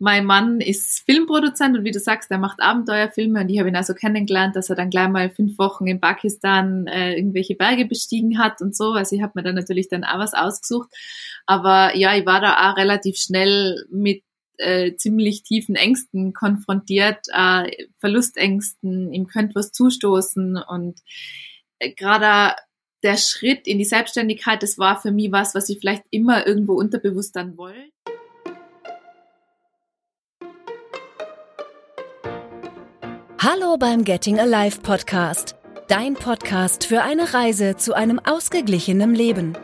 mein Mann ist Filmproduzent und wie du sagst, er macht Abenteuerfilme und ich habe ihn also kennengelernt, dass er dann gleich mal fünf Wochen in Pakistan äh, irgendwelche Berge bestiegen hat und so. Also ich habe mir dann natürlich dann auch was ausgesucht. Aber ja, ich war da auch relativ schnell mit äh, ziemlich tiefen Ängsten konfrontiert, äh, Verlustängsten, ihm könnte was zustoßen und äh, gerade der Schritt in die Selbstständigkeit, das war für mich was, was ich vielleicht immer irgendwo unterbewusst dann wollte. Hallo beim Getting Alive Podcast, dein Podcast für eine Reise zu einem ausgeglichenen Leben.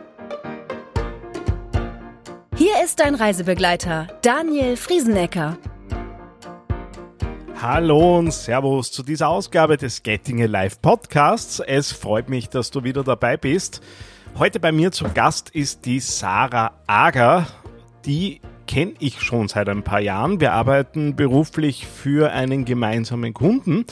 Hier ist dein Reisebegleiter, Daniel Friesenecker. Hallo und Servus zu dieser Ausgabe des Getting Alive Podcasts. Es freut mich, dass du wieder dabei bist. Heute bei mir zu Gast ist die Sarah Ager, die kenne ich schon seit ein paar Jahren. Wir arbeiten beruflich für einen gemeinsamen Kunden.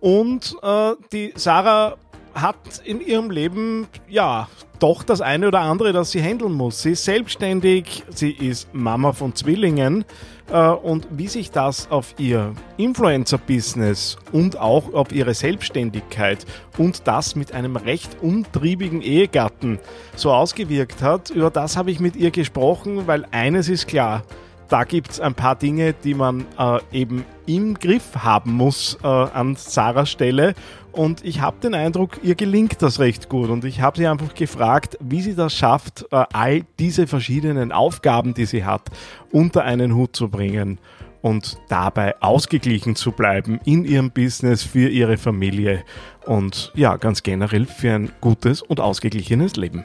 Und äh, die Sarah hat in ihrem Leben ja doch das eine oder andere, das sie handeln muss. Sie ist selbstständig, sie ist Mama von Zwillingen äh, und wie sich das auf ihr Influencer-Business und auch auf ihre Selbstständigkeit und das mit einem recht umtriebigen Ehegatten so ausgewirkt hat, über das habe ich mit ihr gesprochen, weil eines ist klar, da gibt es ein paar Dinge, die man äh, eben im Griff haben muss äh, an Sarahs Stelle. Und ich habe den Eindruck, ihr gelingt das recht gut. Und ich habe sie einfach gefragt, wie sie das schafft, äh, all diese verschiedenen Aufgaben, die sie hat, unter einen Hut zu bringen und dabei ausgeglichen zu bleiben in ihrem Business, für ihre Familie und ja, ganz generell für ein gutes und ausgeglichenes Leben.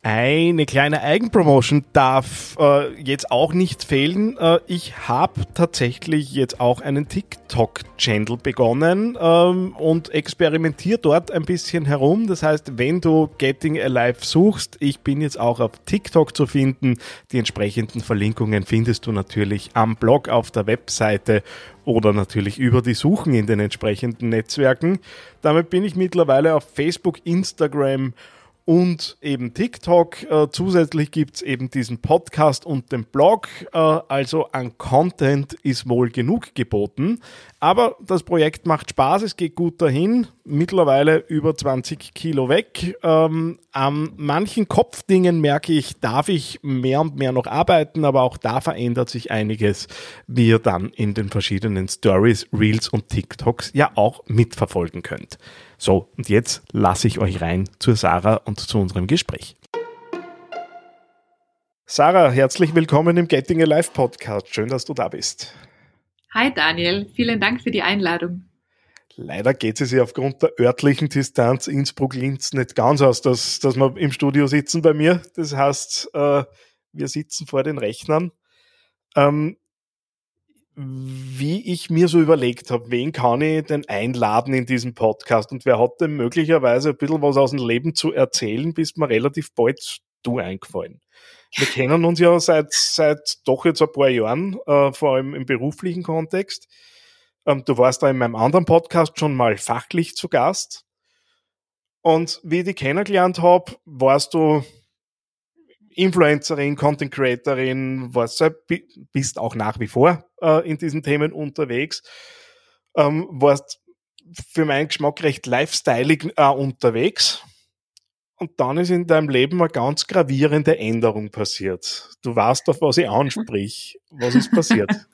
Eine kleine Eigenpromotion darf äh, jetzt auch nicht fehlen. Äh, ich habe tatsächlich jetzt auch einen TikTok-Channel begonnen ähm, und experimentiere dort ein bisschen herum. Das heißt, wenn du Getting Alive suchst, ich bin jetzt auch auf TikTok zu finden. Die entsprechenden Verlinkungen findest du natürlich am Blog auf der Webseite oder natürlich über die Suchen in den entsprechenden Netzwerken. Damit bin ich mittlerweile auf Facebook, Instagram, und eben TikTok. Äh, zusätzlich gibt's eben diesen Podcast und den Blog. Äh, also an Content ist wohl genug geboten. Aber das Projekt macht Spaß, es geht gut dahin. Mittlerweile über 20 Kilo weg. Ähm, an manchen Kopfdingen merke ich, darf ich mehr und mehr noch arbeiten, aber auch da verändert sich einiges, wie ihr dann in den verschiedenen Stories, Reels und TikToks ja auch mitverfolgen könnt. So, und jetzt lasse ich euch rein zur Sarah und zu unserem Gespräch. Sarah, herzlich willkommen im Getting Alive Podcast. Schön, dass du da bist. Hi Daniel, vielen Dank für die Einladung. Leider geht es ja aufgrund der örtlichen Distanz Innsbruck-Linz nicht ganz aus, dass, dass wir im Studio sitzen bei mir. Das heißt, äh, wir sitzen vor den Rechnern. Ähm, wie ich mir so überlegt habe, wen kann ich denn einladen in diesem Podcast und wer hat denn möglicherweise ein bisschen was aus dem Leben zu erzählen, bist mir relativ bald du eingefallen. Wir kennen uns ja seit, seit doch jetzt ein paar Jahren, äh, vor allem im beruflichen Kontext. Ähm, du warst da in meinem anderen Podcast schon mal fachlich zu Gast. Und wie ich dich kennengelernt habe, warst du Influencerin, Content Creatorin, was, bist auch nach wie vor äh, in diesen Themen unterwegs, ähm, warst für meinen Geschmack recht lifestyleig äh, unterwegs. Und dann ist in deinem Leben eine ganz gravierende Änderung passiert. Du weißt, auf was ich ansprich. Was ist passiert?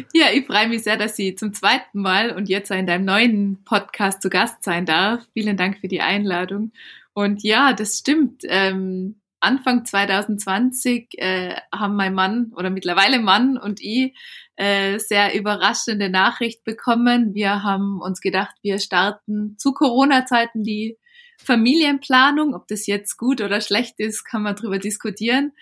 Ja, ich freue mich sehr, dass ich zum zweiten Mal und jetzt in deinem neuen Podcast zu Gast sein darf. Vielen Dank für die Einladung. Und ja, das stimmt. Ähm, Anfang 2020 äh, haben mein Mann oder mittlerweile Mann und ich äh, sehr überraschende Nachricht bekommen. Wir haben uns gedacht, wir starten zu Corona-Zeiten die Familienplanung. Ob das jetzt gut oder schlecht ist, kann man drüber diskutieren.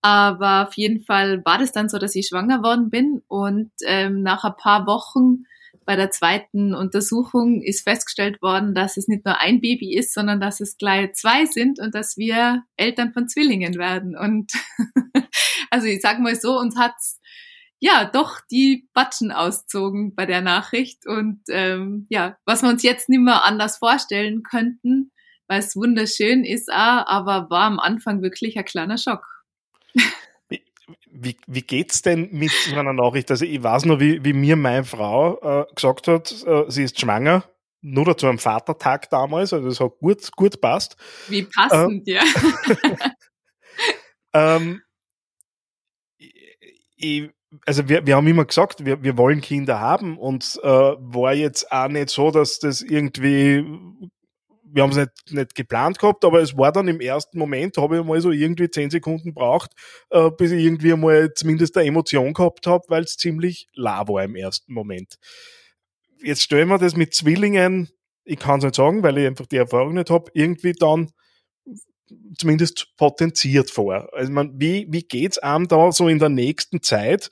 Aber auf jeden Fall war das dann so, dass ich schwanger worden bin und ähm, nach ein paar Wochen bei der zweiten Untersuchung ist festgestellt worden, dass es nicht nur ein Baby ist, sondern dass es gleich zwei sind und dass wir Eltern von Zwillingen werden. Und also ich sag mal so, uns hat's ja doch die Batschen auszogen bei der Nachricht und ähm, ja, was wir uns jetzt nicht mehr anders vorstellen könnten, weil es wunderschön ist, auch, aber war am Anfang wirklich ein kleiner Schock. Wie, wie, geht's denn mit so einer Nachricht? Also ich weiß noch, wie, wie mir meine Frau äh, gesagt hat, äh, sie ist schwanger, nur dazu am Vatertag damals, also das hat gut, gut passt. Wie passend, äh, ja. ähm, ich, also wir, wir haben immer gesagt, wir, wir wollen Kinder haben und äh, war jetzt auch nicht so, dass das irgendwie wir haben es nicht, nicht geplant gehabt, aber es war dann im ersten Moment, habe ich mal so irgendwie zehn Sekunden braucht, äh, bis ich irgendwie mal zumindest eine Emotion gehabt habe, weil es ziemlich la war im ersten Moment. Jetzt stellen wir das mit Zwillingen, ich kann es nicht sagen, weil ich einfach die Erfahrung nicht habe, irgendwie dann zumindest potenziert vor. Also man, wie, wie geht's einem da so in der nächsten Zeit?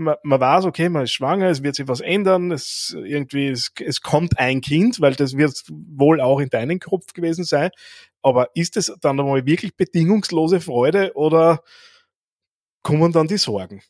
Man, man weiß, okay, man ist schwanger, es wird sich was ändern, es irgendwie, es, es kommt ein Kind, weil das wird wohl auch in deinem Kopf gewesen sein. Aber ist es dann einmal wirklich bedingungslose Freude oder kommen dann die Sorgen?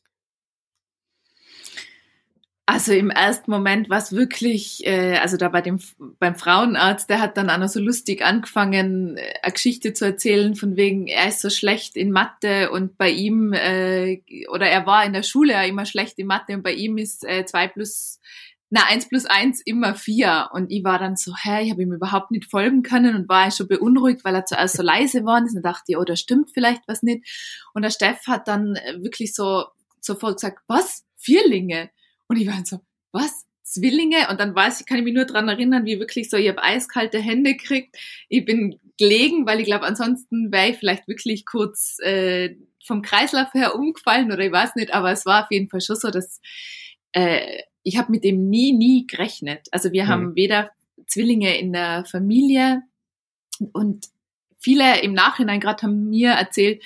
Also im ersten Moment war es wirklich, äh, also da bei dem beim Frauenarzt, der hat dann auch noch so lustig angefangen, äh, eine Geschichte zu erzählen, von wegen, er ist so schlecht in Mathe und bei ihm, äh, oder er war in der Schule ja immer schlecht in Mathe und bei ihm ist äh, zwei plus, na eins plus eins immer vier. Und ich war dann so, hä, ich habe ihm überhaupt nicht folgen können und war schon beunruhigt, weil er zuerst so leise war. Und dachte oh, da stimmt vielleicht was nicht. Und der Steff hat dann äh, wirklich so sofort gesagt, was? Vierlinge? Und ich war so, was? Zwillinge? Und dann weiß ich, kann ich mich nur dran erinnern, wie wirklich so, ich habe eiskalte Hände gekriegt. Ich bin gelegen, weil ich glaube, ansonsten wäre ich vielleicht wirklich kurz äh, vom Kreislauf her umgefallen oder ich weiß nicht, aber es war auf jeden Fall schon so, dass äh, ich habe mit dem nie, nie gerechnet. Also wir mhm. haben weder Zwillinge in der Familie und viele im Nachhinein gerade haben mir erzählt,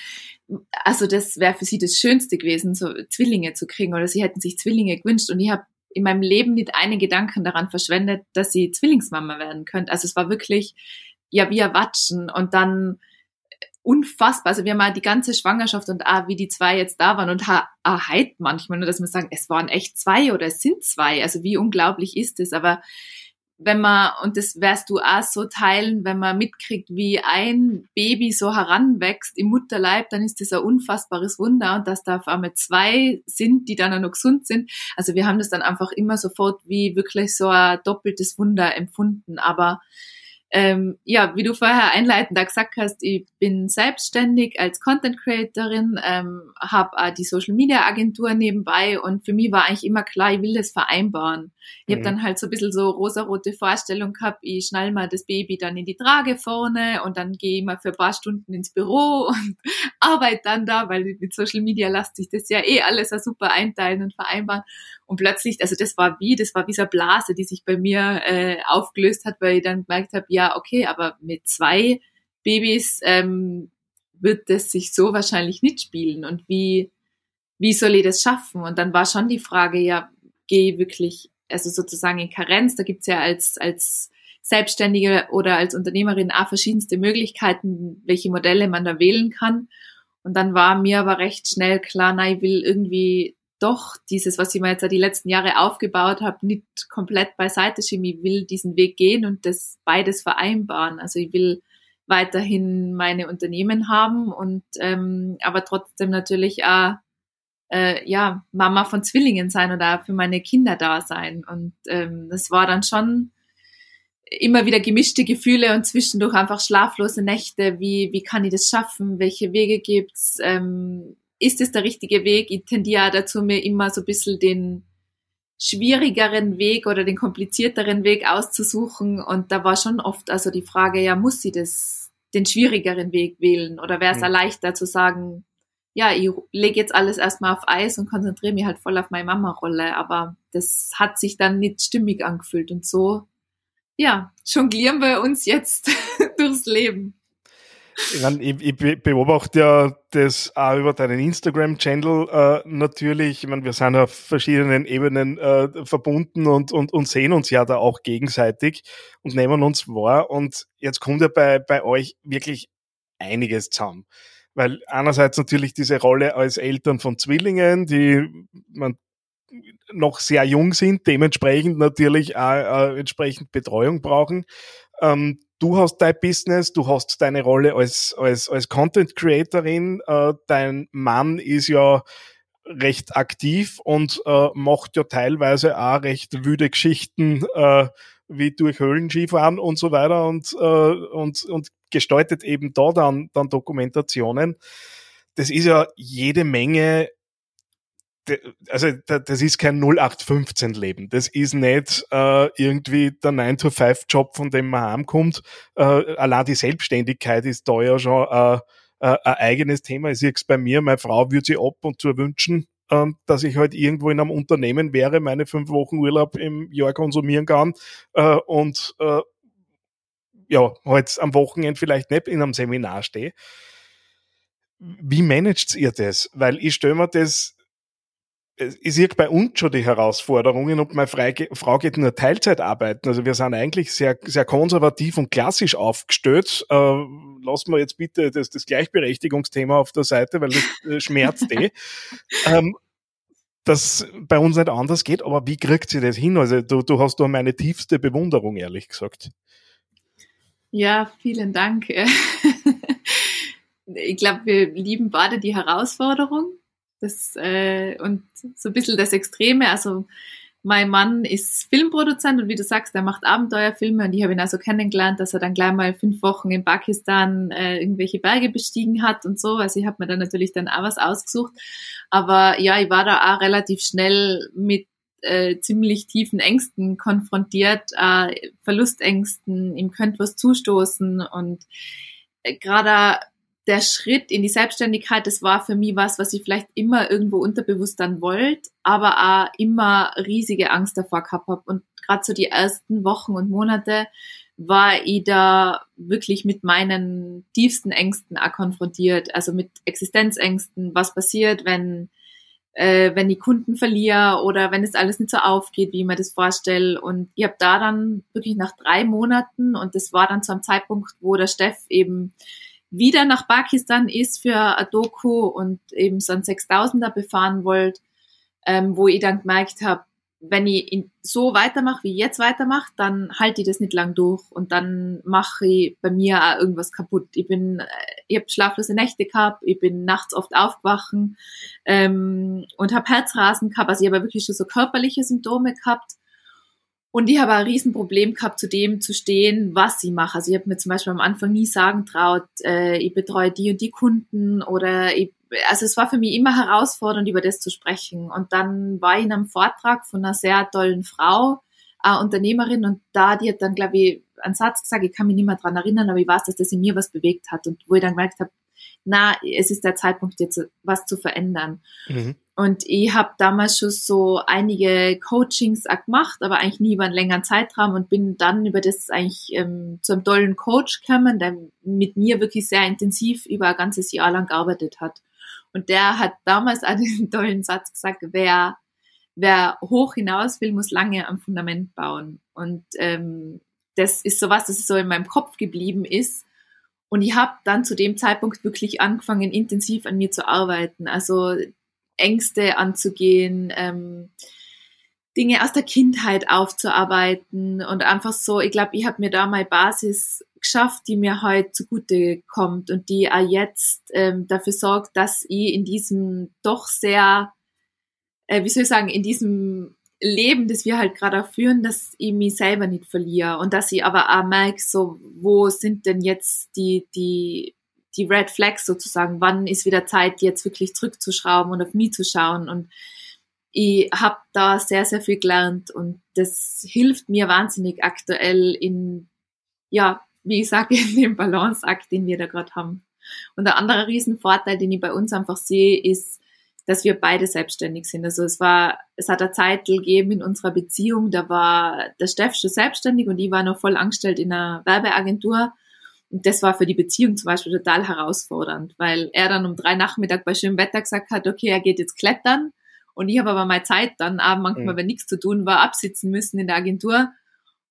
also das wäre für sie das Schönste gewesen, so Zwillinge zu kriegen oder sie hätten sich Zwillinge gewünscht und ich habe in meinem Leben nicht einen Gedanken daran verschwendet, dass sie Zwillingsmama werden könnte. Also es war wirklich, ja, wie erwatschen und dann unfassbar. Also wir haben mal die ganze Schwangerschaft und ah, wie die zwei jetzt da waren und ha, ah, heit manchmal nur, dass man sagen, es waren echt zwei oder es sind zwei. Also wie unglaublich ist es? Aber wenn man, und das wirst du auch so teilen, wenn man mitkriegt, wie ein Baby so heranwächst im Mutterleib, dann ist das ein unfassbares Wunder und dass da auf einmal zwei sind, die dann auch noch gesund sind. Also wir haben das dann einfach immer sofort wie wirklich so ein doppeltes Wunder empfunden. Aber ähm, ja, wie du vorher einleitend gesagt hast, ich bin selbstständig als Content Creatorin, ähm, habe die Social Media Agentur nebenbei und für mich war eigentlich immer klar, ich will das vereinbaren. Ich mhm. habe dann halt so ein bisschen so rosarote Vorstellung gehabt, ich schnall mal das Baby dann in die Trage vorne und dann gehe ich mal für ein paar Stunden ins Büro und arbeite dann da, weil mit Social Media lässt sich das ja eh alles so super einteilen und vereinbaren. Und plötzlich, also das war wie, das war wie so eine Blase, die sich bei mir äh, aufgelöst hat, weil ich dann gemerkt habe, ja, okay, aber mit zwei Babys ähm, wird das sich so wahrscheinlich nicht spielen. Und wie, wie soll ich das schaffen? Und dann war schon die Frage, ja, gehe wirklich, also sozusagen in Karenz, da gibt's ja als, als Selbstständige oder als Unternehmerin auch verschiedenste Möglichkeiten, welche Modelle man da wählen kann. Und dann war mir aber recht schnell klar, nein, ich will irgendwie doch dieses, was ich mir jetzt die letzten Jahre aufgebaut habe, nicht komplett beiseite schieben. Ich will diesen Weg gehen und das beides vereinbaren. Also ich will weiterhin meine Unternehmen haben und ähm, aber trotzdem natürlich auch äh, ja Mama von Zwillingen sein oder für meine Kinder da sein. Und ähm, das war dann schon immer wieder gemischte Gefühle und zwischendurch einfach schlaflose Nächte. Wie wie kann ich das schaffen? Welche Wege gibt's? Ähm, ist es der richtige Weg? Ich tendiere dazu, mir immer so ein bisschen den schwierigeren Weg oder den komplizierteren Weg auszusuchen. Und da war schon oft also die Frage, ja, muss sie das, den schwierigeren Weg wählen? Oder wäre es mhm. leichter zu sagen, ja, ich lege jetzt alles erstmal auf Eis und konzentriere mich halt voll auf meine Mama-Rolle. Aber das hat sich dann nicht stimmig angefühlt. Und so, ja, jonglieren wir uns jetzt durchs Leben. Ich, mein, ich, ich beobachte ja das auch über deinen Instagram-Channel äh, natürlich. Ich meine, wir sind auf verschiedenen Ebenen äh, verbunden und, und, und sehen uns ja da auch gegenseitig und nehmen uns wahr. Und jetzt kommt ja bei, bei euch wirklich einiges zusammen. Weil einerseits natürlich diese Rolle als Eltern von Zwillingen, die man noch sehr jung sind, dementsprechend natürlich auch äh, entsprechend Betreuung brauchen. Ähm, du hast dein Business, du hast deine Rolle als, als, als Content Creatorin, äh, dein Mann ist ja recht aktiv und äh, macht ja teilweise auch recht wüde Geschichten äh, wie durch Höhlenskifahren und so weiter und, äh, und, und gestaltet eben da dann, dann Dokumentationen. Das ist ja jede Menge also das ist kein 0815-Leben. Das ist nicht äh, irgendwie der 9-to-5-Job, von dem man heimkommt. Äh, allein die Selbstständigkeit ist da ja schon äh, äh, ein eigenes Thema. Ich sehe es bei mir, meine Frau würde sich ab und zu wünschen, äh, dass ich halt irgendwo in einem Unternehmen wäre, meine fünf Wochen Urlaub im Jahr konsumieren kann äh, und äh, ja, halt am Wochenende vielleicht nicht in einem Seminar stehe. Wie managt ihr das? Weil ich stelle mir das ich sehe bei uns schon die Herausforderungen und meine Frau geht nur Teilzeit arbeiten. Also wir sind eigentlich sehr, sehr konservativ und klassisch aufgestellt. Äh, lassen wir jetzt bitte das, das Gleichberechtigungsthema auf der Seite, weil das äh, schmerzt eh. ähm, dass bei uns nicht anders geht, aber wie kriegt sie das hin? Also du, du hast da meine tiefste Bewunderung, ehrlich gesagt. Ja, vielen Dank. ich glaube, wir lieben beide die Herausforderung das, äh, und so ein bisschen das Extreme. Also mein Mann ist Filmproduzent und wie du sagst, er macht Abenteuerfilme und ich habe ihn also kennengelernt, dass er dann gleich mal fünf Wochen in Pakistan äh, irgendwelche Berge bestiegen hat und so. Also ich habe mir dann natürlich dann auch was ausgesucht. Aber ja, ich war da auch relativ schnell mit äh, ziemlich tiefen Ängsten konfrontiert, äh, Verlustängsten, ihm könnte was zustoßen und äh, gerade der Schritt in die Selbstständigkeit, das war für mich was, was ich vielleicht immer irgendwo unterbewusst dann wollte, aber auch immer riesige Angst davor gehabt habe. Und gerade so die ersten Wochen und Monate war ich da wirklich mit meinen tiefsten Ängsten auch konfrontiert, also mit Existenzängsten, was passiert, wenn äh, wenn die Kunden verliere oder wenn es alles nicht so aufgeht, wie ich mir das vorstelle. Und ich habe da dann wirklich nach drei Monaten, und das war dann zu einem Zeitpunkt, wo der Steff eben wieder nach Pakistan ist für ein Doku und eben so ein 6000er befahren wollt, ähm, wo ich dann gemerkt habe, wenn ich so weitermache, wie ich jetzt weitermache, dann halte ich das nicht lang durch und dann mache ich bei mir auch irgendwas kaputt. Ich bin, äh, ich habe schlaflose Nächte gehabt, ich bin nachts oft aufgewachen ähm, und habe Herzrasen gehabt, also ich habe wirklich schon so körperliche Symptome gehabt und ich habe ein Riesenproblem gehabt, zu dem zu stehen, was ich mache. Also ich habe mir zum Beispiel am Anfang nie sagen traut, äh, ich betreue die und die Kunden oder ich, also es war für mich immer herausfordernd, über das zu sprechen. Und dann war ich in einem Vortrag von einer sehr tollen Frau, äh, Unternehmerin, und da, die hat dann, glaube ich, einen Satz gesagt, ich kann mich nicht mehr dran erinnern, aber ich weiß, dass das in mir was bewegt hat und wo ich dann gemerkt habe, na, es ist der Zeitpunkt jetzt was zu verändern. Mhm. Und ich habe damals schon so einige Coachings auch gemacht, aber eigentlich nie über einen längeren Zeitraum und bin dann über das eigentlich ähm, zu einem tollen Coach gekommen, der mit mir wirklich sehr intensiv über ein ganzes Jahr lang gearbeitet hat. Und der hat damals auch den tollen Satz gesagt, wer, wer hoch hinaus will, muss lange am Fundament bauen. Und ähm, das ist sowas, das so in meinem Kopf geblieben ist. Und ich habe dann zu dem Zeitpunkt wirklich angefangen, intensiv an mir zu arbeiten. Also Ängste anzugehen, ähm, Dinge aus der Kindheit aufzuarbeiten und einfach so, ich glaube, ich habe mir da meine Basis geschafft, die mir heute zugute kommt und die auch jetzt ähm, dafür sorgt, dass ich in diesem doch sehr, äh, wie soll ich sagen, in diesem Leben, das wir halt gerade führen, dass ich mich selber nicht verliere und dass ich aber auch merke, so, wo sind denn jetzt die, die die Red Flags sozusagen. Wann ist wieder Zeit, jetzt wirklich zurückzuschrauben und auf mich zu schauen? Und ich habe da sehr, sehr viel gelernt und das hilft mir wahnsinnig aktuell in, ja, wie ich sage, in dem Balanceakt, den wir da gerade haben. Und der andere Riesenvorteil, den ich bei uns einfach sehe, ist, dass wir beide selbstständig sind. Also es war, es hat eine Zeit gegeben in unserer Beziehung, da war der Steff schon selbstständig und ich war noch voll angestellt in einer Werbeagentur und das war für die Beziehung zum Beispiel total herausfordernd, weil er dann um drei Nachmittag bei schönem Wetter gesagt hat, okay, er geht jetzt klettern. Und ich habe aber meine Zeit dann abends manchmal, mhm. wenn nichts zu tun war, absitzen müssen in der Agentur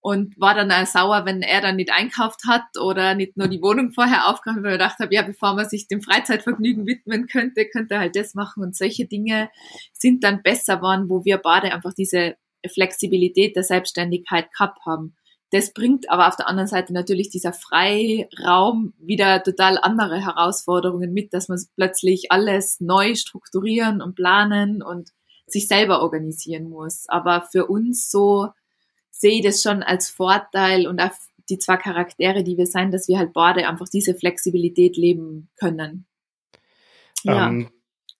und war dann auch sauer, wenn er dann nicht einkauft hat oder nicht nur die Wohnung vorher aufgeräumt, weil ich gedacht habe, ja, bevor man sich dem Freizeitvergnügen widmen könnte, könnte er halt das machen und solche Dinge sind dann besser geworden, wo wir beide einfach diese Flexibilität der Selbstständigkeit gehabt haben das bringt aber auf der anderen Seite natürlich dieser Freiraum wieder total andere Herausforderungen mit, dass man plötzlich alles neu strukturieren und planen und sich selber organisieren muss. Aber für uns so sehe ich das schon als Vorteil und auch die zwei Charaktere, die wir sein, dass wir halt beide einfach diese Flexibilität leben können. Ja. Ähm,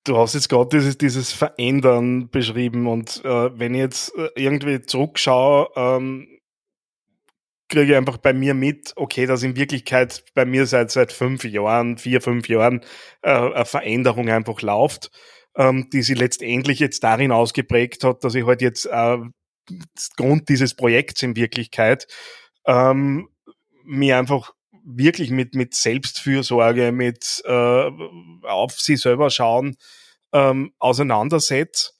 du hast jetzt gerade dieses, dieses Verändern beschrieben und äh, wenn ich jetzt äh, irgendwie zurückschaue, ähm, kriege ich einfach bei mir mit, okay, dass in Wirklichkeit bei mir seit seit fünf Jahren, vier, fünf Jahren äh, eine Veränderung einfach läuft, ähm, die sich letztendlich jetzt darin ausgeprägt hat, dass ich halt jetzt äh, Grund dieses Projekts in Wirklichkeit ähm, mir einfach wirklich mit, mit Selbstfürsorge, mit äh, auf sie selber schauen, ähm, auseinandersetzt.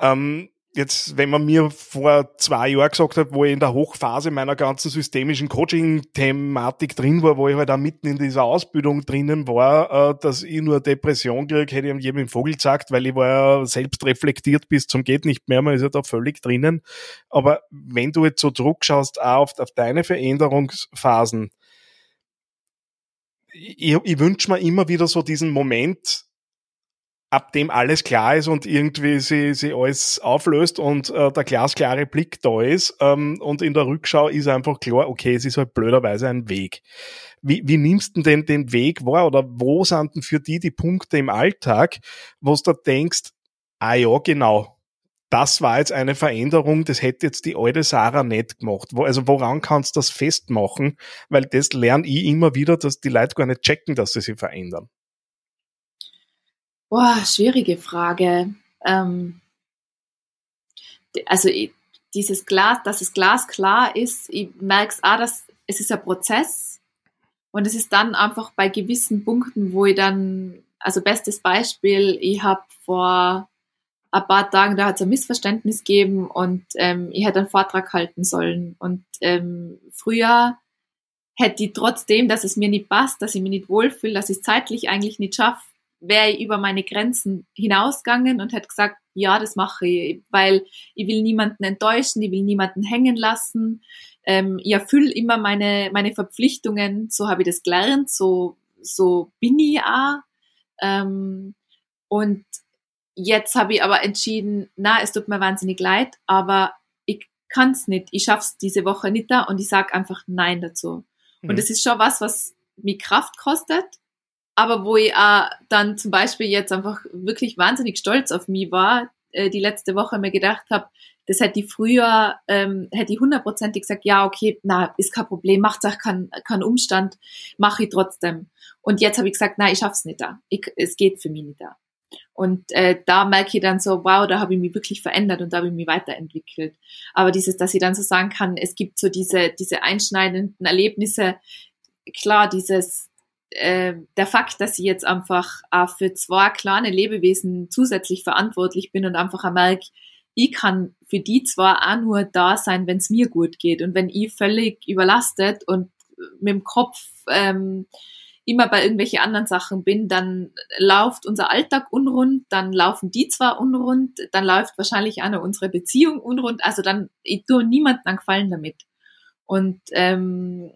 Ähm, jetzt, wenn man mir vor zwei Jahren gesagt hat, wo ich in der Hochphase meiner ganzen systemischen Coaching-Thematik drin war, wo ich halt auch mitten in dieser Ausbildung drinnen war, äh, dass ich nur Depression kriege, hätte ich jedem Vogel gesagt, weil ich war ja selbst reflektiert bis zum geht nicht mehr, man ist ja da völlig drinnen. Aber wenn du jetzt so zurückschaust auf, auf deine Veränderungsphasen, ich, ich wünsche mir immer wieder so diesen Moment, ab dem alles klar ist und irgendwie sie, sie alles auflöst und äh, der glasklare Blick da ist ähm, und in der Rückschau ist einfach klar, okay, es ist halt blöderweise ein Weg. Wie, wie nimmst du denn den Weg wahr oder wo sind denn für die die Punkte im Alltag, wo du da denkst, ah ja, genau, das war jetzt eine Veränderung, das hätte jetzt die alte Sarah nicht gemacht. Wo, also woran kannst du das festmachen? Weil das lerne ich immer wieder, dass die Leute gar nicht checken, dass sie sich verändern. Boah, schwierige Frage. Ähm, also dieses Glas, dass das Glas klar ist, ich merke es auch, dass es ist ein Prozess und es ist dann einfach bei gewissen Punkten, wo ich dann, also bestes Beispiel, ich habe vor ein paar Tagen, da hat es ein Missverständnis gegeben und ähm, ich hätte einen Vortrag halten sollen und ähm, früher hätte ich trotzdem, dass es mir nicht passt, dass ich mich nicht wohlfühle, dass ich es zeitlich eigentlich nicht schaffe, wäre ich über meine Grenzen hinausgegangen und hätte gesagt, ja, das mache ich, weil ich will niemanden enttäuschen, ich will niemanden hängen lassen. Ähm, ich erfülle immer meine, meine Verpflichtungen, so habe ich das gelernt, so, so bin ich auch. Ähm, und jetzt habe ich aber entschieden, na, es tut mir wahnsinnig leid, aber ich kann es nicht, ich schaff's diese Woche nicht da und ich sage einfach Nein dazu. Mhm. Und das ist schon was, was mir Kraft kostet, aber wo ich auch dann zum Beispiel jetzt einfach wirklich wahnsinnig stolz auf mich war, äh, die letzte Woche mir gedacht habe, das hätte ich früher, ähm, hätte ich hundertprozentig gesagt, ja, okay, na, ist kein Problem, macht auch keinen kein Umstand, mache ich trotzdem. Und jetzt habe ich gesagt, na, ich schaff's nicht da. Ich, es geht für mich nicht da. Und äh, da merke ich dann so, wow, da habe ich mich wirklich verändert und da habe ich mich weiterentwickelt. Aber dieses, dass ich dann so sagen kann, es gibt so diese, diese einschneidenden Erlebnisse, klar, dieses, äh, der Fakt, dass ich jetzt einfach auch für zwei kleine Lebewesen zusätzlich verantwortlich bin und einfach merke, ich kann für die zwar auch nur da sein, wenn es mir gut geht. Und wenn ich völlig überlastet und mit dem Kopf ähm, immer bei irgendwelche anderen Sachen bin, dann läuft unser Alltag unrund, dann laufen die zwar unrund, dann läuft wahrscheinlich auch noch unsere Beziehung unrund. Also dann, ich tue niemanden einen Gefallen damit. Und ähm,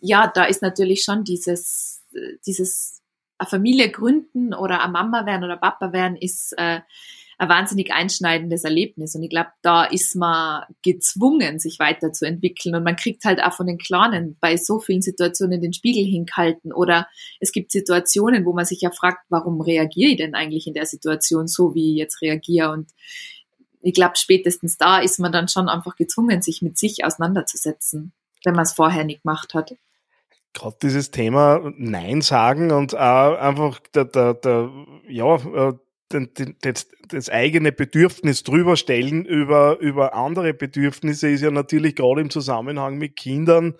ja, da ist natürlich schon dieses dieses eine Familie gründen oder eine Mama werden oder Papa werden ist äh, ein wahnsinnig einschneidendes Erlebnis. Und ich glaube, da ist man gezwungen, sich weiterzuentwickeln. Und man kriegt halt auch von den Kleinen bei so vielen Situationen den Spiegel hinkalten. Oder es gibt Situationen, wo man sich ja fragt, warum reagiere ich denn eigentlich in der Situation so, wie ich jetzt reagiere? Und ich glaube, spätestens da ist man dann schon einfach gezwungen, sich mit sich auseinanderzusetzen, wenn man es vorher nicht gemacht hat gerade dieses Thema Nein sagen und einfach der, der, der ja, äh, das, das eigene Bedürfnis drüber stellen über, über andere Bedürfnisse ist ja natürlich gerade im Zusammenhang mit Kindern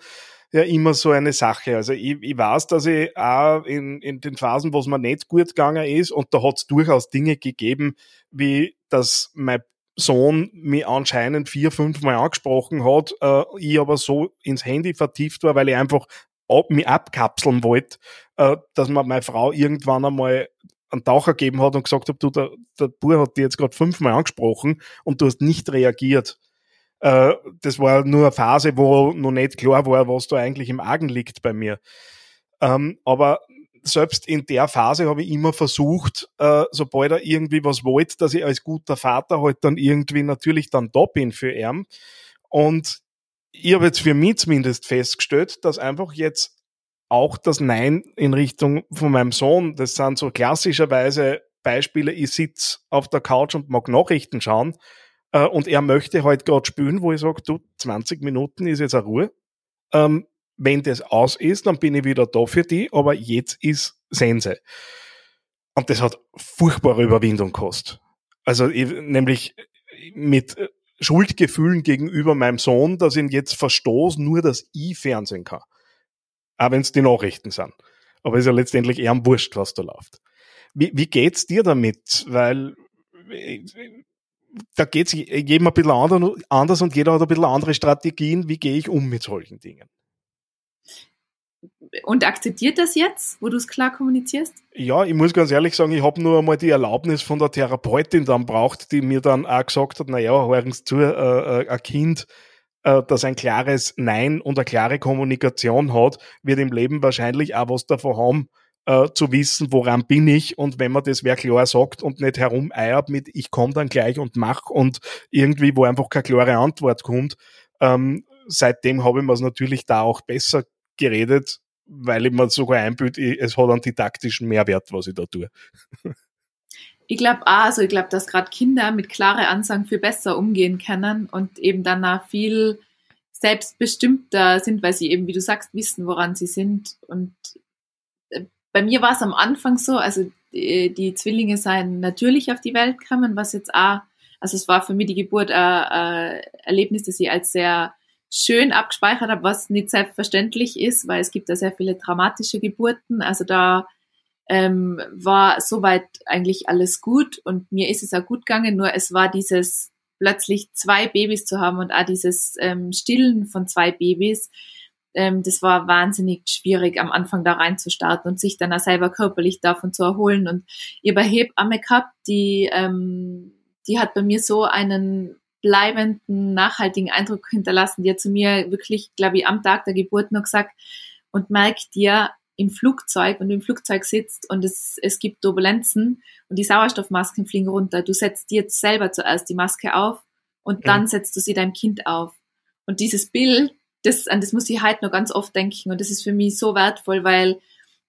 ja immer so eine Sache. Also ich, ich weiß, dass ich auch in, in den Phasen, wo es mir nicht gut gegangen ist, und da hat es durchaus Dinge gegeben, wie dass mein Sohn mich anscheinend vier, fünf Mal angesprochen hat, äh, ich aber so ins Handy vertieft war, weil ich einfach ab, mich abkapseln wollte, äh, dass mir meine Frau irgendwann einmal einen Taucher gegeben hat und gesagt hat, du, der, der Bur hat dich jetzt gerade fünfmal angesprochen und du hast nicht reagiert. Äh, das war nur eine Phase, wo noch nicht klar war, was da eigentlich im Argen liegt bei mir. Ähm, aber selbst in der Phase habe ich immer versucht, äh, sobald er irgendwie was wollte, dass ich als guter Vater halt dann irgendwie natürlich dann da bin für ihn. Und ich habe jetzt für mich zumindest festgestellt, dass einfach jetzt auch das Nein in Richtung von meinem Sohn, das sind so klassischerweise Beispiele, ich sitz auf der Couch und mag Nachrichten schauen äh, und er möchte halt gerade spielen, wo ich sage, du, 20 Minuten ist jetzt eine Ruhe. Ähm, wenn das aus ist, dann bin ich wieder da für die, aber jetzt ist Sense. Und das hat furchtbare Überwindung gekostet. Also ich, nämlich mit Schuldgefühlen gegenüber meinem Sohn, dass ihn jetzt verstoßen, nur dass ich Fernsehen kann. Auch wenn es die Nachrichten sind. Aber ist ja letztendlich eher am Wurscht, was da läuft. Wie, wie geht's dir damit? Weil da geht's jedem ein bisschen anders und jeder hat ein bisschen andere Strategien. Wie gehe ich um mit solchen Dingen? Und akzeptiert das jetzt, wo du es klar kommunizierst? Ja, ich muss ganz ehrlich sagen, ich habe nur einmal die Erlaubnis von der Therapeutin dann braucht, die mir dann auch gesagt hat, naja, hören Sie zu, äh, äh, ein Kind, äh, das ein klares Nein und eine klare Kommunikation hat, wird im Leben wahrscheinlich auch was davon haben, äh, zu wissen, woran bin ich und wenn man das wer klar sagt und nicht herumeiert mit ich komme dann gleich und mach und irgendwie, wo einfach keine klare Antwort kommt, ähm, seitdem habe ich mir es natürlich da auch besser geredet, weil ich mir sogar einbilde, es hat einen didaktischen Mehrwert, was ich da tue. Ich glaube auch, also ich glaube, dass gerade Kinder mit klaren Ansagen viel besser umgehen können und eben danach viel selbstbestimmter sind, weil sie eben, wie du sagst, wissen, woran sie sind. Und äh, bei mir war es am Anfang so, also die, die, Zwillinge seien natürlich auf die Welt gekommen, was jetzt auch, also es war für mich die Geburt ein, ein Erlebnis, das ich als sehr schön abgespeichert habe, was nicht selbstverständlich ist, weil es gibt da sehr viele dramatische Geburten. Also da ähm, war soweit eigentlich alles gut und mir ist es auch gut gegangen, nur es war dieses plötzlich zwei Babys zu haben und auch dieses ähm, Stillen von zwei Babys, ähm, das war wahnsinnig schwierig am Anfang da reinzustarten und sich dann auch selber körperlich davon zu erholen. Und ihr bei Hebamme gehabt, die, ähm, die hat bei mir so einen bleibenden, nachhaltigen Eindruck hinterlassen. Die hat zu mir wirklich, glaube ich, am Tag der Geburt noch gesagt, und merkt dir im Flugzeug, wenn du im Flugzeug sitzt und es, es gibt Turbulenzen und die Sauerstoffmasken fliegen runter, du setzt dir selber zuerst die Maske auf und dann setzt du sie deinem Kind auf. Und dieses Bild, das, an das muss ich heute noch ganz oft denken und das ist für mich so wertvoll, weil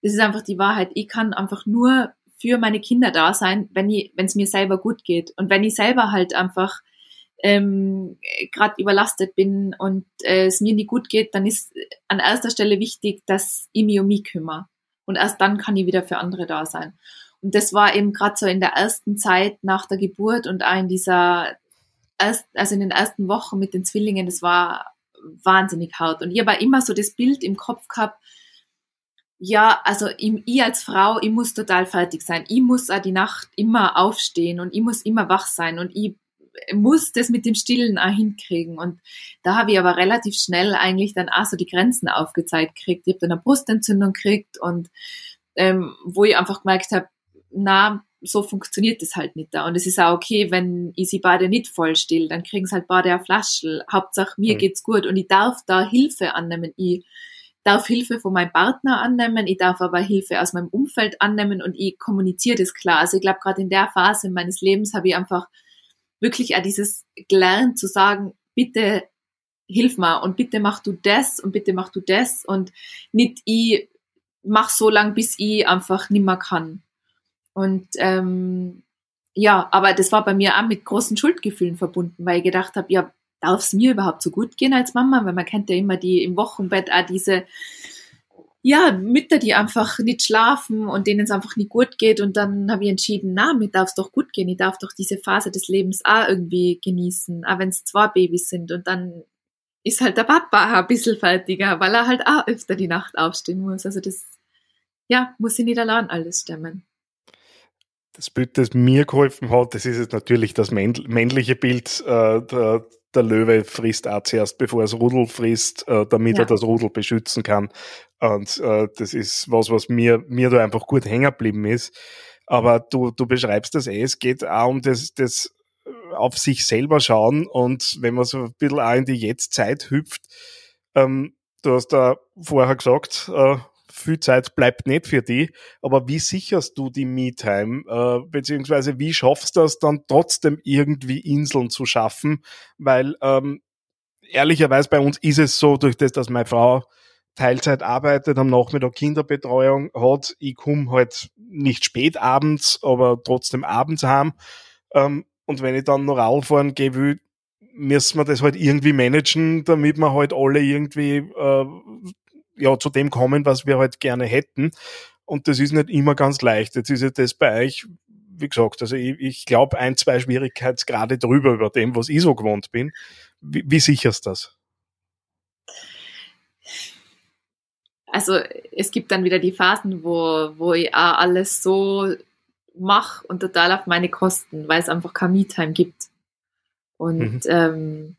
das ist einfach die Wahrheit. Ich kann einfach nur für meine Kinder da sein, wenn ich, wenn es mir selber gut geht und wenn ich selber halt einfach ähm, gerade überlastet bin und äh, es mir nicht gut geht, dann ist an erster Stelle wichtig, dass ich mich um mich kümmere. Und erst dann kann ich wieder für andere da sein. Und das war eben gerade so in der ersten Zeit nach der Geburt und auch in dieser erst, also in den ersten Wochen mit den Zwillingen, das war wahnsinnig hart. Und ich habe immer so das Bild im Kopf gehabt, ja, also ich, ich als Frau, ich muss total fertig sein. Ich muss auch die Nacht immer aufstehen und ich muss immer wach sein und ich muss das mit dem Stillen auch hinkriegen. Und da habe ich aber relativ schnell eigentlich dann auch so die Grenzen aufgezeigt gekriegt. Ich habe dann eine Brustentzündung gekriegt und ähm, wo ich einfach gemerkt habe, na, so funktioniert das halt nicht da. Und es ist auch okay, wenn ich sie beide nicht voll still, dann kriegen sie halt beide eine Flasche. Hauptsache mir mhm. geht's gut und ich darf da Hilfe annehmen. Ich darf Hilfe von meinem Partner annehmen, ich darf aber Hilfe aus meinem Umfeld annehmen und ich kommuniziere das klar. Also ich glaube, gerade in der Phase meines Lebens habe ich einfach wirklich auch dieses gelernt zu sagen, bitte hilf mir und bitte mach du das und bitte mach du das und nicht ich mach so lang, bis ich einfach nimmer kann. Und ähm, ja, aber das war bei mir auch mit großen Schuldgefühlen verbunden, weil ich gedacht habe, ja, darf es mir überhaupt so gut gehen als Mama? Weil man kennt ja immer die im Wochenbett auch diese ja, Mütter, die einfach nicht schlafen und denen es einfach nicht gut geht. Und dann habe ich entschieden, na, mir darf es doch gut gehen. Ich darf doch diese Phase des Lebens auch irgendwie genießen, auch wenn es zwei Babys sind. Und dann ist halt der Papa ein bisschen fertiger, weil er halt auch öfter die Nacht aufstehen muss. Also das, ja, muss ich nicht allein alles stemmen. Das Bild, das mir geholfen hat, das ist jetzt natürlich das männliche Bild äh, der, der Löwe frisst auch zuerst, bevor es Rudel frisst, äh, damit ja. er das Rudel beschützen kann. Und äh, das ist was, was mir, mir da einfach gut hängen geblieben ist. Aber du, du beschreibst das eh, es geht auch um das, das auf sich selber schauen und wenn man so ein bisschen auch in die Jetztzeit hüpft, ähm, du hast da vorher gesagt, äh, viel Zeit bleibt nicht für die, aber wie sicherst du die Me-Time, äh, beziehungsweise wie schaffst du das dann trotzdem irgendwie Inseln zu schaffen, weil ähm, ehrlicherweise bei uns ist es so, durch das, dass meine Frau Teilzeit arbeitet, am Nachmittag Kinderbetreuung hat, ich komme halt nicht spät abends, aber trotzdem abends heim. Ähm, und wenn ich dann noch Radl fahren gehe will, müssen wir das halt irgendwie managen, damit wir halt alle irgendwie äh, ja, zu dem kommen, was wir halt gerne hätten. Und das ist nicht immer ganz leicht. Jetzt ist ja das bei euch, wie gesagt, also ich, ich glaube ein, zwei Schwierigkeitsgrade drüber über dem, was ich so gewohnt bin. Wie, wie sicherst das? Also es gibt dann wieder die Phasen, wo, wo ich auch alles so mache und total auf meine Kosten, weil es einfach kein Me-Time gibt. Und mhm. ähm,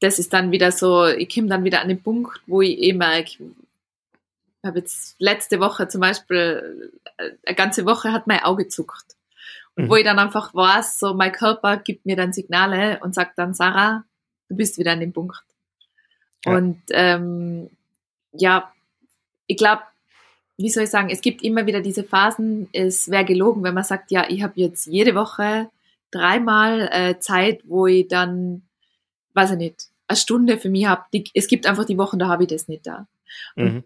das ist dann wieder so, ich komme dann wieder an den Punkt, wo ich eh merke, ich habe jetzt letzte Woche zum Beispiel, äh, eine ganze Woche hat mein Auge zuckt. Und mhm. wo ich dann einfach weiß, so mein Körper gibt mir dann Signale und sagt dann, Sarah, du bist wieder an dem Punkt. Ja. Und ähm, ja, ich glaube, wie soll ich sagen, es gibt immer wieder diese Phasen, es wäre gelogen, wenn man sagt, ja, ich habe jetzt jede Woche dreimal äh, Zeit, wo ich dann, weiß ich nicht, eine Stunde für mich habe. Es gibt einfach die Wochen, da habe ich das nicht da. Mhm. Und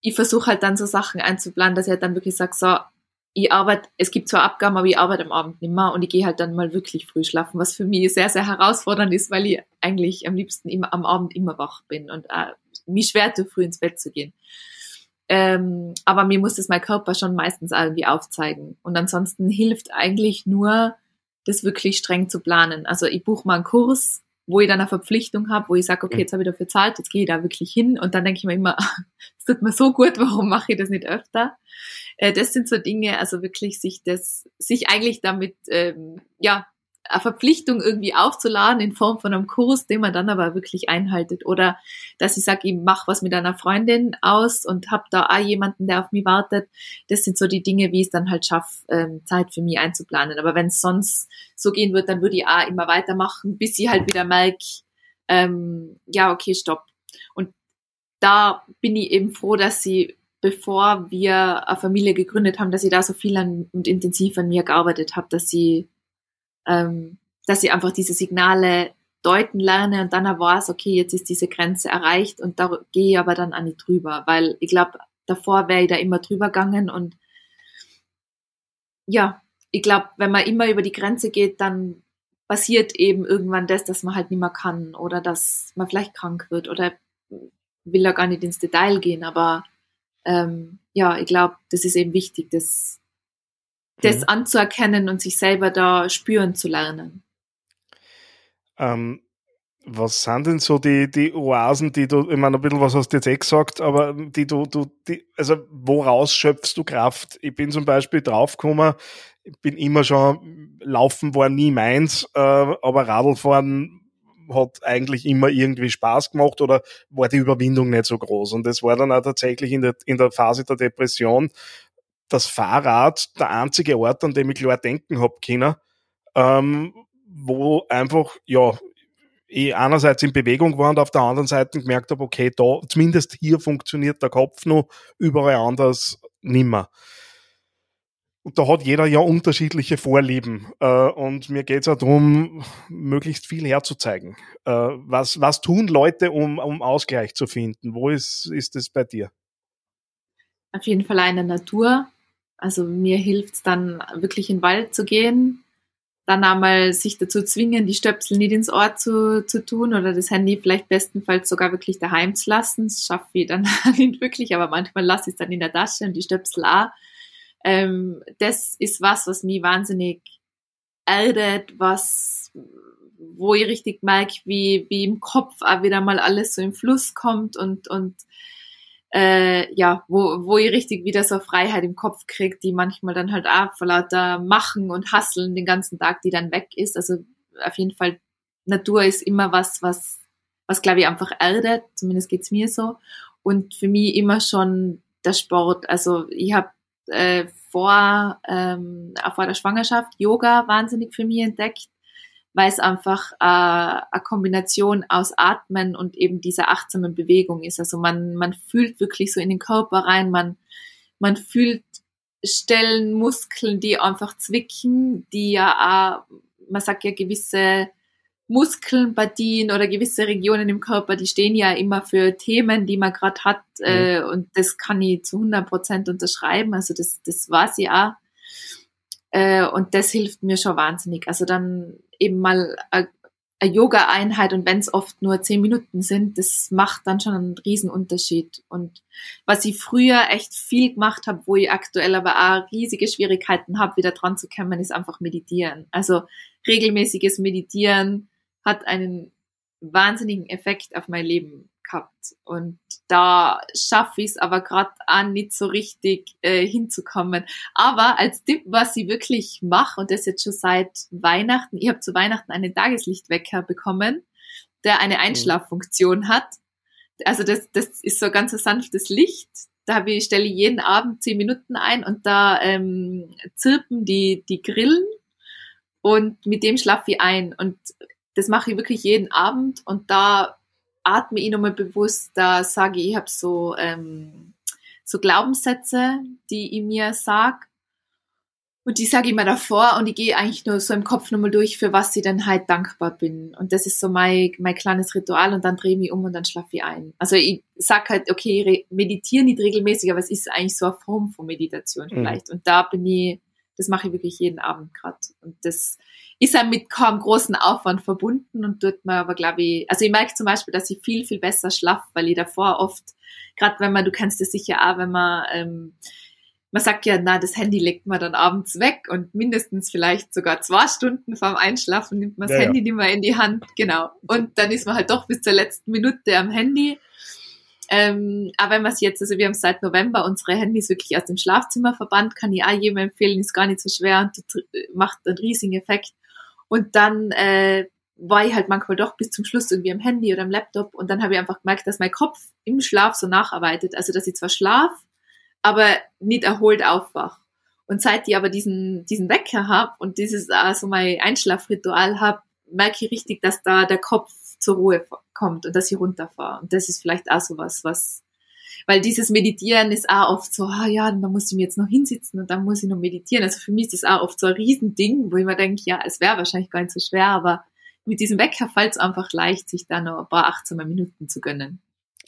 ich versuche halt dann so Sachen einzuplanen, dass ich halt dann wirklich sage, so, ich arbeite, es gibt zwar Abgaben, aber ich arbeite am Abend nicht mehr und ich gehe halt dann mal wirklich früh schlafen, was für mich sehr, sehr herausfordernd ist, weil ich eigentlich am liebsten immer am Abend immer wach bin und äh, mich schwer tue, früh ins Bett zu gehen. Ähm, aber mir muss das mein Körper schon meistens irgendwie aufzeigen. Und ansonsten hilft eigentlich nur, das wirklich streng zu planen. Also ich buche mal einen Kurs, wo ich dann eine Verpflichtung habe, wo ich sage, okay, jetzt habe ich dafür zahlt, jetzt gehe ich da wirklich hin und dann denke ich mir immer, es tut mir so gut, warum mache ich das nicht öfter? Äh, das sind so Dinge, also wirklich sich das, sich eigentlich damit ähm, ja Verpflichtung irgendwie aufzuladen in Form von einem Kurs, den man dann aber wirklich einhaltet. Oder dass ich sage, ich mache was mit einer Freundin aus und habe da auch jemanden, der auf mich wartet. Das sind so die Dinge, wie ich es dann halt schaffe, ähm, Zeit für mich einzuplanen. Aber wenn es sonst so gehen wird, dann würde ich auch immer weitermachen, bis ich halt wieder merke, ähm, ja, okay, stopp. Und da bin ich eben froh, dass sie bevor wir eine Familie gegründet haben, dass ich da so viel an, und intensiv an mir gearbeitet habe, dass sie ähm, dass ich einfach diese Signale deuten lerne und dann weiß, okay, jetzt ist diese Grenze erreicht und da gehe ich aber dann an die drüber, weil ich glaube, davor wäre ich da immer drüber gegangen und ja, ich glaube, wenn man immer über die Grenze geht, dann passiert eben irgendwann das, dass man halt nicht mehr kann oder dass man vielleicht krank wird oder will da gar nicht ins Detail gehen, aber ähm, ja, ich glaube, das ist eben wichtig, das das mhm. anzuerkennen und sich selber da spüren zu lernen. Ähm, was sind denn so die, die Oasen, die du, ich meine, ein bisschen was hast du jetzt eh gesagt, aber die du, du, die, also woraus schöpfst du Kraft? Ich bin zum Beispiel draufgekommen, ich bin immer schon, Laufen war nie meins, äh, aber Radlfahren hat eigentlich immer irgendwie Spaß gemacht oder war die Überwindung nicht so groß. Und das war dann auch tatsächlich in der, in der Phase der Depression, das Fahrrad der einzige Ort, an dem ich klar denken hab können, ähm, wo einfach, ja, ich einerseits in Bewegung war und auf der anderen Seite gemerkt habe, okay, da, zumindest hier funktioniert der Kopf noch, überall anders nimmer. Und da hat jeder ja unterschiedliche Vorlieben. Äh, und mir geht es auch darum, möglichst viel herzuzeigen. Äh, was, was tun Leute, um, um Ausgleich zu finden? Wo ist, ist es bei dir? Auf jeden Fall eine Natur. Also mir hilft es dann wirklich in den Wald zu gehen, dann einmal sich dazu zwingen, die Stöpsel nicht ins Ohr zu, zu tun oder das Handy vielleicht bestenfalls sogar wirklich daheim zu lassen. Das schaffe ich dann nicht wirklich, aber manchmal lasse ich es dann in der Tasche und die Stöpsel auch. Ähm, das ist was, was mich wahnsinnig erdet, was, wo ich richtig merke, wie, wie im Kopf auch wieder mal alles so im Fluss kommt und, und äh, ja, wo, wo ich richtig wieder so Freiheit im Kopf kriege, die manchmal dann halt auch vor lauter Machen und Hasseln den ganzen Tag, die dann weg ist. Also auf jeden Fall, Natur ist immer was, was, was glaube ich einfach erdet, zumindest geht's mir so. Und für mich immer schon der Sport. Also ich habe äh, vor, ähm, vor der Schwangerschaft Yoga wahnsinnig für mich entdeckt. Weil es einfach äh, eine Kombination aus Atmen und eben dieser achtsamen Bewegung ist. Also man, man fühlt wirklich so in den Körper rein, man, man fühlt Stellen, Muskeln, die einfach zwicken, die ja auch, man sagt ja gewisse Muskelpartien oder gewisse Regionen im Körper, die stehen ja immer für Themen, die man gerade hat. Mhm. Äh, und das kann ich zu 100 Prozent unterschreiben. Also das, das war sie auch. Äh, und das hilft mir schon wahnsinnig. Also dann eben mal eine Yoga-Einheit und wenn es oft nur zehn Minuten sind, das macht dann schon einen riesen Unterschied. Und was ich früher echt viel gemacht habe, wo ich aktuell aber auch riesige Schwierigkeiten habe, wieder dran zu kommen, ist einfach meditieren. Also regelmäßiges Meditieren, hat einen wahnsinnigen Effekt auf mein Leben gehabt. Und da schaffe ich es aber gerade an, nicht so richtig äh, hinzukommen. Aber als Tipp, was ich wirklich mache, und das jetzt schon seit Weihnachten, ich habe zu Weihnachten einen Tageslichtwecker bekommen, der eine mhm. Einschlaffunktion hat. Also das, das ist so ganz ein sanftes Licht. Da habe ich, stelle ich jeden Abend zehn Minuten ein und da ähm, zirpen die, die Grillen und mit dem schlafe ich ein. Und das mache ich wirklich jeden Abend und da atme ich nochmal bewusst, da sage ich, ich habe so, ähm, so Glaubenssätze, die ich mir sage. Und die sage ich mir davor und ich gehe eigentlich nur so im Kopf nochmal durch, für was ich dann halt dankbar bin. Und das ist so mein, mein kleines Ritual und dann drehe ich mich um und dann schlafe ich ein. Also ich sag halt, okay, meditiere nicht regelmäßig, aber es ist eigentlich so eine Form von Meditation mhm. vielleicht. Mhm. Und da bin ich, das mache ich wirklich jeden Abend gerade. Und das ist ja mit kaum großen Aufwand verbunden und tut mir aber, glaube ich, also ich merke zum Beispiel, dass ich viel, viel besser schlafe, weil ich davor oft, gerade wenn man, du kennst das sicher auch, wenn man, ähm, man sagt ja, na, das Handy legt man dann abends weg und mindestens vielleicht sogar zwei Stunden vorm Einschlafen nimmt man das ja, Handy ja. nicht mehr in die Hand, genau. Und dann ist man halt doch bis zur letzten Minute am Handy ähm, aber wenn man es jetzt, also wir haben seit November unsere Handys wirklich aus dem Schlafzimmer verbannt, kann ich auch jedem empfehlen, ist gar nicht so schwer und macht einen riesigen Effekt. Und dann äh, war ich halt manchmal doch bis zum Schluss irgendwie am Handy oder am Laptop und dann habe ich einfach gemerkt, dass mein Kopf im Schlaf so nacharbeitet. Also dass ich zwar schlaf, aber nicht erholt aufwach. Und seit ich aber diesen, diesen Wecker habe und dieses also mein Einschlafritual habe, merke ich richtig, dass da der Kopf zur Ruhe kommt und dass ich runterfahre. Und das ist vielleicht auch so was, was, weil dieses Meditieren ist auch oft so, ah ja, dann muss ich mir jetzt noch hinsitzen und dann muss ich noch meditieren. Also für mich ist das auch oft so ein Riesending, wo ich mir denke, ja, es wäre wahrscheinlich gar nicht so schwer, aber mit diesem Wecker fällt es einfach leicht, sich da noch ein paar achtsame Minuten zu gönnen.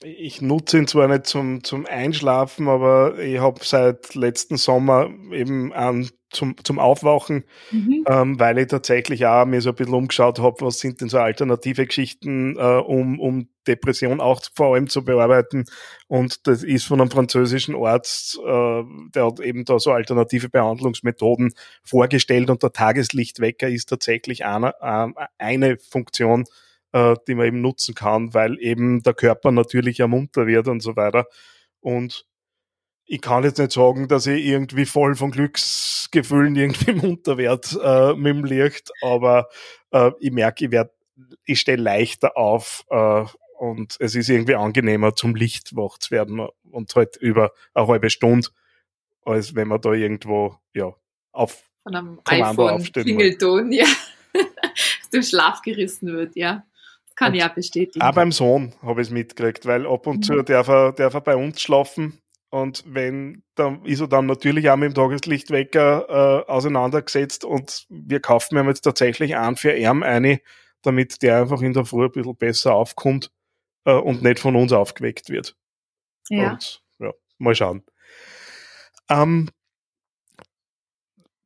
Ich nutze ihn zwar nicht zum, zum Einschlafen, aber ich habe seit letzten Sommer eben einen zum, zum Aufwachen, mhm. ähm, weil ich tatsächlich auch mir so ein bisschen umgeschaut habe, was sind denn so alternative Geschichten, äh, um, um Depression auch vor allem zu bearbeiten. Und das ist von einem französischen Arzt, äh, der hat eben da so alternative Behandlungsmethoden vorgestellt und der Tageslichtwecker ist tatsächlich eine, äh, eine Funktion, äh, die man eben nutzen kann, weil eben der Körper natürlich ermunter wird und so weiter. Und ich kann jetzt nicht sagen, dass ich irgendwie voll von Glücksgefühlen irgendwie munter werde äh, mit dem Licht, aber äh, ich merke, ich werde, ich stehe leichter auf äh, und es ist irgendwie angenehmer zum Licht wach zu werden und halt über eine halbe Stunde, als wenn man da irgendwo ja auf von einem iPhone Klingelton, ja, aus dem Schlaf gerissen wird, ja. kann und ich auch bestätigen. Auch beim Sohn habe ich es mitgekriegt, weil ab und zu mhm. darf er, darf er bei uns schlafen und wenn, dann ist er dann natürlich auch mit dem Tageslichtwecker äh, auseinandergesetzt und wir kaufen ihm jetzt tatsächlich an für ihn eine, damit der einfach in der Früh ein bisschen besser aufkommt äh, und nicht von uns aufgeweckt wird. Ja. Und ja, mal schauen. Ähm,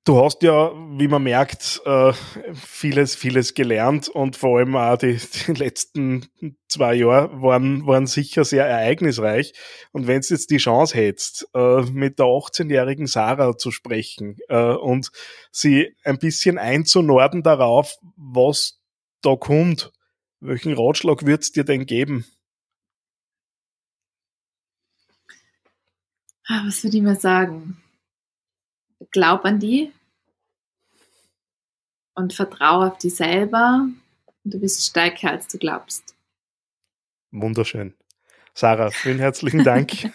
Du hast ja, wie man merkt, äh, vieles, vieles gelernt und vor allem auch die, die letzten zwei Jahre waren, waren sicher sehr ereignisreich. Und wenn du jetzt die Chance hättest, äh, mit der 18-jährigen Sarah zu sprechen äh, und sie ein bisschen einzunorden darauf, was da kommt, welchen Ratschlag würdest dir denn geben? Ah, was würde ich mir sagen? Glaub an die und vertraue auf dich selber und du bist stärker, als du glaubst. Wunderschön. Sarah, vielen herzlichen Dank.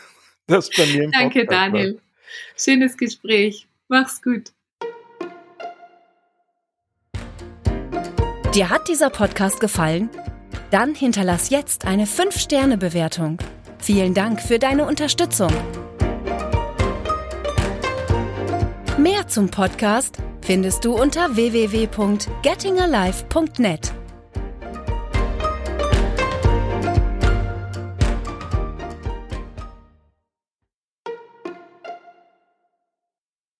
dass bei mir im Danke, Podcast Daniel. War. Schönes Gespräch. Mach's gut. Dir hat dieser Podcast gefallen? Dann hinterlass jetzt eine 5-Sterne-Bewertung. Vielen Dank für deine Unterstützung. Mehr zum Podcast findest du unter www.gettingalive.net.